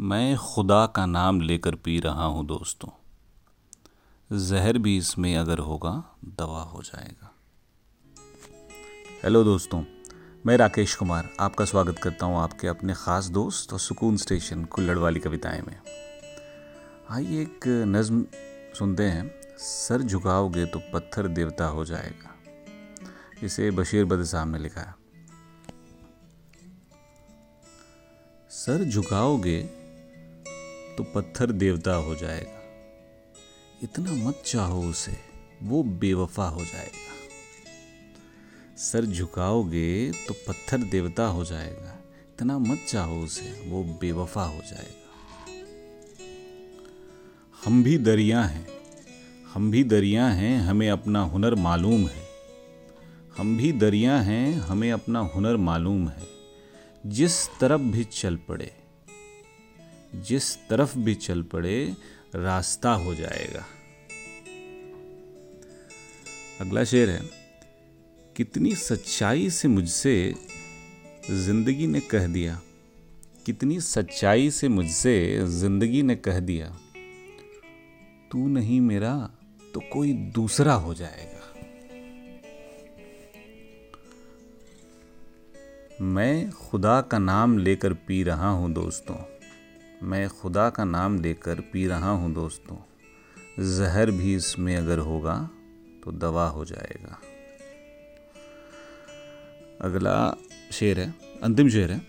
मैं खुदा का नाम लेकर पी रहा हूँ दोस्तों। जहर भी इसमें अगर होगा, दवा हो जाएगा। हेलो दोस्तों, मैं राकेश कुमार आपका स्वागत करता हूँ आपके अपने ख़ास दोस्त और सुकून स्टेशन कुल्लड़ वाली कविताएँ में। आइए एक नज्म सुनते हैं, सर झुकाओगे तो पत्थर देवता हो जाएगा। इसे बशीर बद साहब ने लिखा है। सर झुकाओगे तो पत्थर देवता हो जाएगा। इतना मत चाहो उसे, वो बेवफा हो जाएगा। सर झुकाओगे तो पत्थर देवता हो जाएगा। इतना मत चाहो उसे, वो बेवफा हो जाएगा। हम भी दरिया हैं। हम भी दरिया हैं, हमें अपना हुनर मालूम है। हम भी दरिया हैं, हमें अपना हुनर मालूम है। जिस तरफ़ भी चल पड़े जिस तरफ़ भी चल पड़े, रास्ता हो जाएगा। अगला शेर है, कितनी सच्चाई से मुझसे ज़िंदगी ने कह दिया। कितनी सच्चाई से मुझसे ज़िंदगी ने कह दिया। तू नहीं मेरा तो कोई दूसरा हो जाएगा। मैं खुदा का नाम लेकर पी रहा हूँ दोस्तों। मैं खुदा का नाम लेकर पी रहा हूँ दोस्तों। जहर भी इसमें अगर होगा तो दवा हो जाएगा। अगला शेर है, अंतिम शेर है,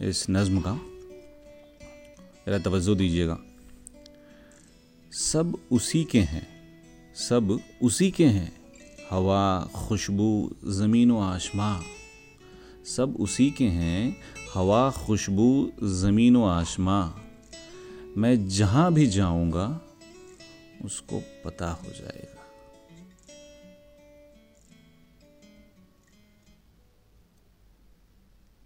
इस नज़म का। मेरा तवज्जो दीजिएगा। सब उसी के हैं, सब उसी के हैं, हवा, खुशबू, ज़मीन व आसमां। सब उसी के हैं हवा खुशबू ज़मीन व आसमां। मैं जहाँ भी जाऊँगा उसको पता हो जाएगा।